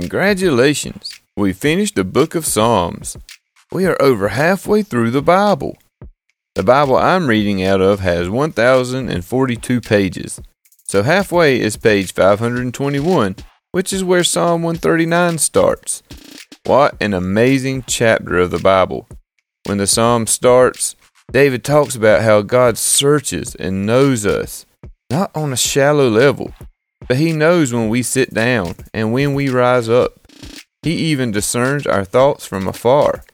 Congratulations! We finished the book of Psalms. We are over halfway through the Bible. The Bible I'm reading out of has 1,042 pages, so halfway is page 521, which is where Psalm 139 starts. What an amazing chapter of the Bible. When the psalm starts, David talks about how God searches and knows us, not on a shallow level, but he knows when we sit down and when we rise up. He even discerns our thoughts from afar.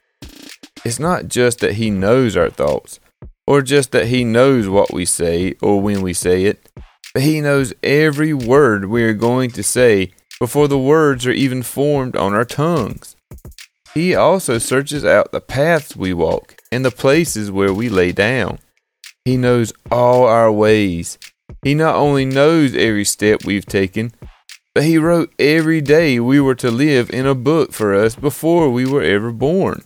It's not just that he knows our thoughts, or just that he knows what we say or when we say it, but he knows every word we are going to say before the words are even formed on our tongues. He also searches out the paths we walk and the places where we lay down. He knows all our ways he not only knows every step we've taken, but He wrote every day we were to live in a book for us before we were ever born.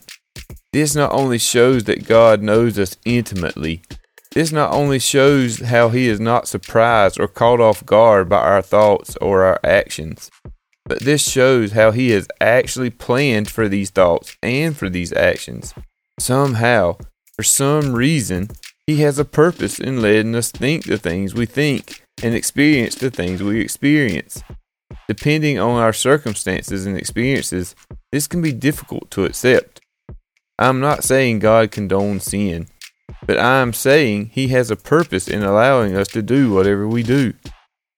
This not only shows that God knows us intimately, this not only shows how He is not surprised or caught off guard by our thoughts or our actions, but this shows how He has actually planned for these thoughts and for these actions. Somehow, for some reason, he has a purpose in letting us think the things we think and experience the things we experience. Depending on our circumstances and experiences, this can be difficult to accept. I'm not saying God condones sin, but I am saying He has a purpose in allowing us to do whatever we do.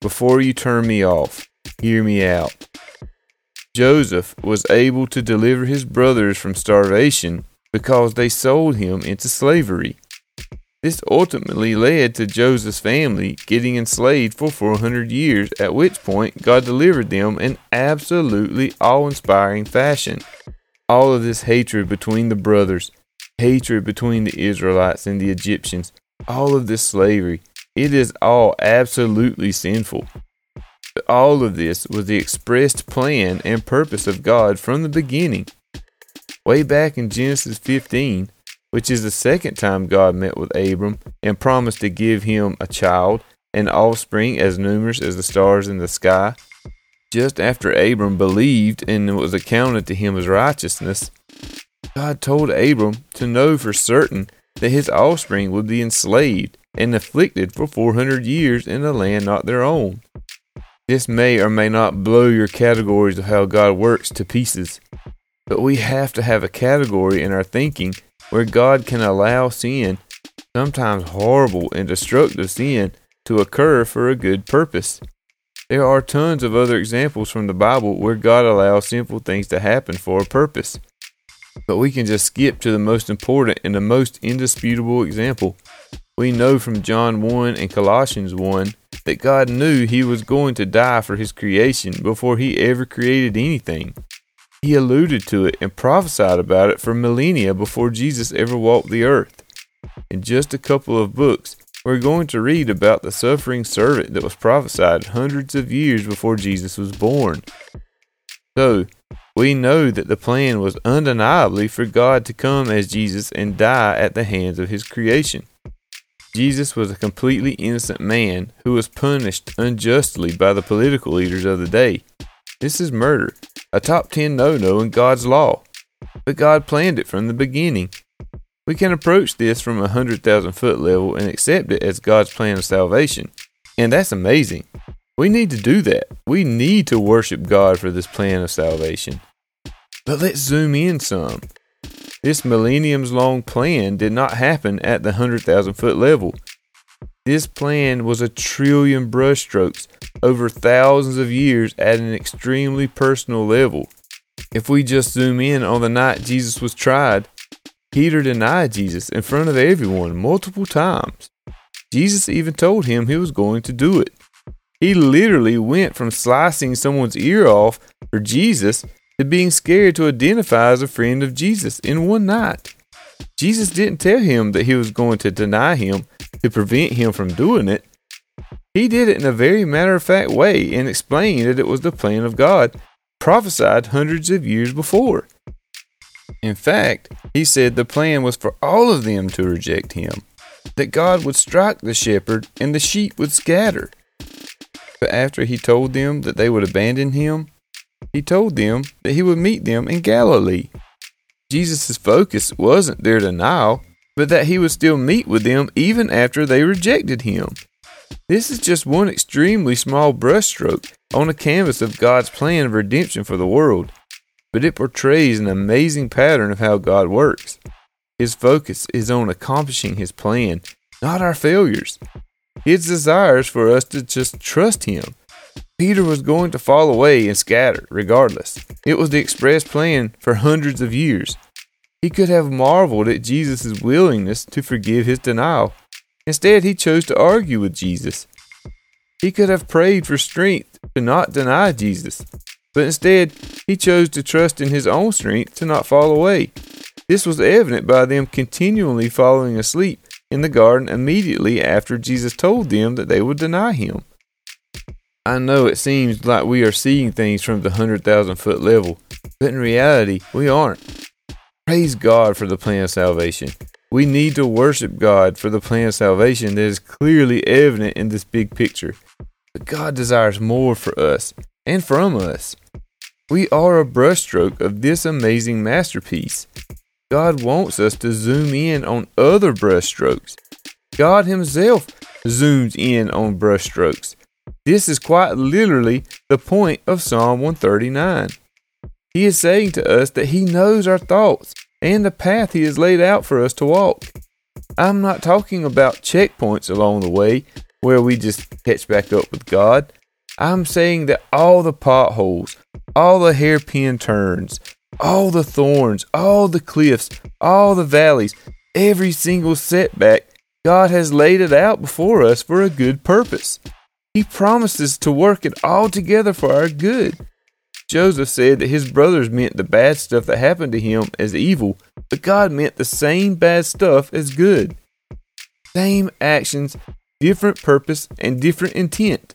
Before you turn me off, hear me out. Joseph was able to deliver his brothers from starvation because they sold him into slavery. This ultimately led to Joseph's family getting enslaved for 400 years, at which point God delivered them in absolutely awe inspiring fashion. All of this hatred between the brothers, hatred between the Israelites and the Egyptians, all of this slavery, it is all absolutely sinful. All of this was the expressed plan and purpose of God from the beginning. Way back in Genesis 15, which is the second time God met with Abram and promised to give him a child, an offspring as numerous as the stars in the sky. Just after Abram believed and it was accounted to him as righteousness, God told Abram to know for certain that his offspring would be enslaved and afflicted for 400 years in a land not their own. This may or may not blow your categories of how God works to pieces, but we have to have a category in our thinking where God can allow sin, sometimes horrible and destructive sin, to occur for a good purpose. There are tons of other examples from the Bible where God allows sinful things to happen for a purpose. But we can just skip to the most important and the most indisputable example. We know from John 1 and Colossians 1 that God knew he was going to die for his creation before he ever created anything. He alluded to it and prophesied about it for millennia before Jesus ever walked the earth. In just a couple of books, we're going to read about the suffering servant that was prophesied hundreds of years before Jesus was born. So, we know that the plan was undeniably for God to come as Jesus and die at the hands of his creation. Jesus was a completely innocent man who was punished unjustly by the political leaders of the day. This is murder, a top 10 no no in God's law. But God planned it from the beginning. We can approach this from a 100,000 foot level and accept it as God's plan of salvation. And that's amazing. We need to do that. We need to worship God for this plan of salvation. But let's zoom in some. This millenniums long plan did not happen at the 100,000 foot level. This plan was a trillion brushstrokes over thousands of years at an extremely personal level. If we just zoom in on the night Jesus was tried, Peter denied Jesus in front of everyone multiple times. Jesus even told him he was going to do it. He literally went from slicing someone's ear off for Jesus to being scared to identify as a friend of Jesus in one night. Jesus didn't tell him that he was going to deny him to prevent him from doing it. He did it in a very matter of fact way and explained that it was the plan of God, prophesied hundreds of years before. In fact, he said the plan was for all of them to reject him, that God would strike the shepherd and the sheep would scatter. But after he told them that they would abandon him, he told them that he would meet them in Galilee. Jesus' focus wasn't their denial, but that he would still meet with them even after they rejected him. This is just one extremely small brushstroke on a canvas of God's plan of redemption for the world, but it portrays an amazing pattern of how God works. His focus is on accomplishing His plan, not our failures. His desire is for us to just trust Him. Peter was going to fall away and scatter, regardless. It was the express plan for hundreds of years. He could have marveled at Jesus' willingness to forgive his denial. Instead, he chose to argue with Jesus. He could have prayed for strength to not deny Jesus, but instead, he chose to trust in his own strength to not fall away. This was evident by them continually falling asleep in the garden immediately after Jesus told them that they would deny him. I know it seems like we are seeing things from the 100,000 foot level, but in reality, we aren't. Praise God for the plan of salvation. We need to worship God for the plan of salvation that is clearly evident in this big picture. But God desires more for us and from us. We are a brushstroke of this amazing masterpiece. God wants us to zoom in on other brushstrokes. God Himself zooms in on brushstrokes. This is quite literally the point of Psalm 139. He is saying to us that He knows our thoughts and the path He has laid out for us to walk. I'm not talking about checkpoints along the way where we just catch back up with God. I'm saying that all the potholes, all the hairpin turns, all the thorns, all the cliffs, all the valleys, every single setback, God has laid it out before us for a good purpose. He promises to work it all together for our good. Joseph said that his brothers meant the bad stuff that happened to him as evil, but God meant the same bad stuff as good. Same actions, different purpose, and different intent.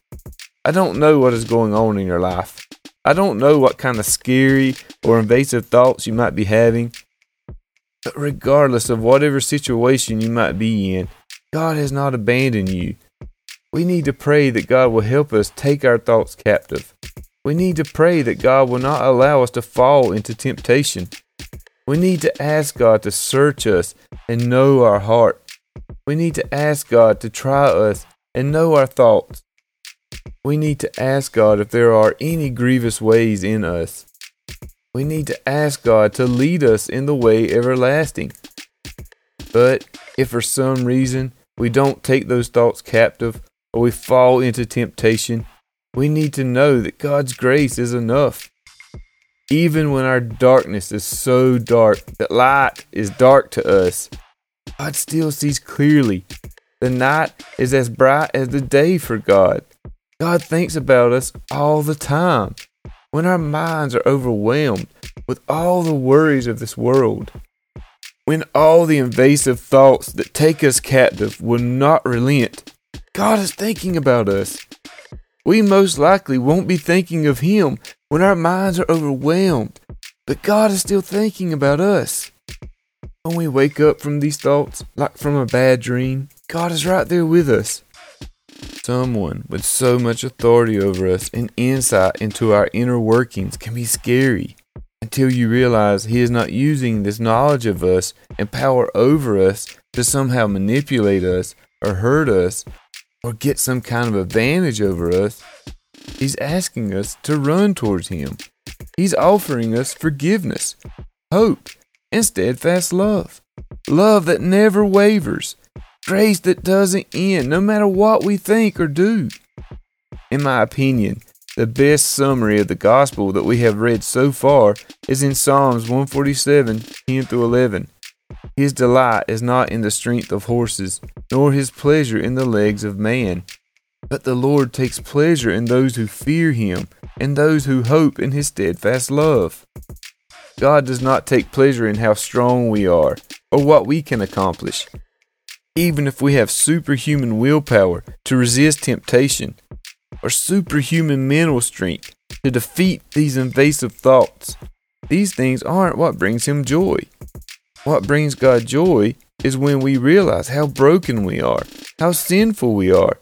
I don't know what is going on in your life. I don't know what kind of scary or invasive thoughts you might be having. But regardless of whatever situation you might be in, God has not abandoned you. We need to pray that God will help us take our thoughts captive. We need to pray that God will not allow us to fall into temptation. We need to ask God to search us and know our heart. We need to ask God to try us and know our thoughts. We need to ask God if there are any grievous ways in us. We need to ask God to lead us in the way everlasting. But if for some reason we don't take those thoughts captive or we fall into temptation, we need to know that God's grace is enough. Even when our darkness is so dark that light is dark to us, God still sees clearly. The night is as bright as the day for God. God thinks about us all the time. When our minds are overwhelmed with all the worries of this world, when all the invasive thoughts that take us captive will not relent, God is thinking about us we most likely won't be thinking of Him when our minds are overwhelmed, but God is still thinking about us. When we wake up from these thoughts, like from a bad dream, God is right there with us. Someone with so much authority over us and insight into our inner workings can be scary until you realize He is not using this knowledge of us and power over us to somehow manipulate us or hurt us or get some kind of advantage over us. He's asking us to run towards Him. He's offering us forgiveness, hope, and steadfast love. Love that never wavers, grace that doesn't end no matter what we think or do. In my opinion, the best summary of the gospel that we have read so far is in Psalms 147 10 through 11. His delight is not in the strength of horses, nor his pleasure in the legs of man. But the Lord takes pleasure in those who fear him, and those who hope in his steadfast love. God does not take pleasure in how strong we are, or what we can accomplish. Even if we have superhuman willpower to resist temptation, or superhuman mental strength to defeat these invasive thoughts, these things aren't what brings him joy. What brings God joy is when we realize how broken we are, how sinful we are,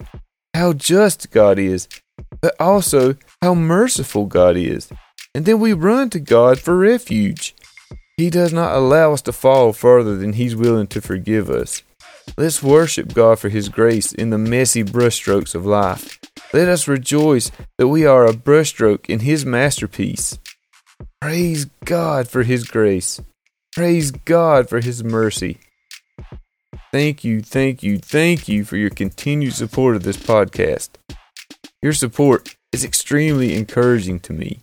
how just God is, but also how merciful God is, and then we run to God for refuge. He does not allow us to fall further than He's willing to forgive us. Let's worship God for His grace in the messy brushstrokes of life. Let us rejoice that we are a brushstroke in His masterpiece. Praise God for His grace. Praise God for His mercy. Thank you, thank you, thank you for your continued support of this podcast. Your support is extremely encouraging to me.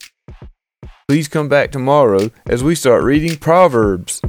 Please come back tomorrow as we start reading Proverbs.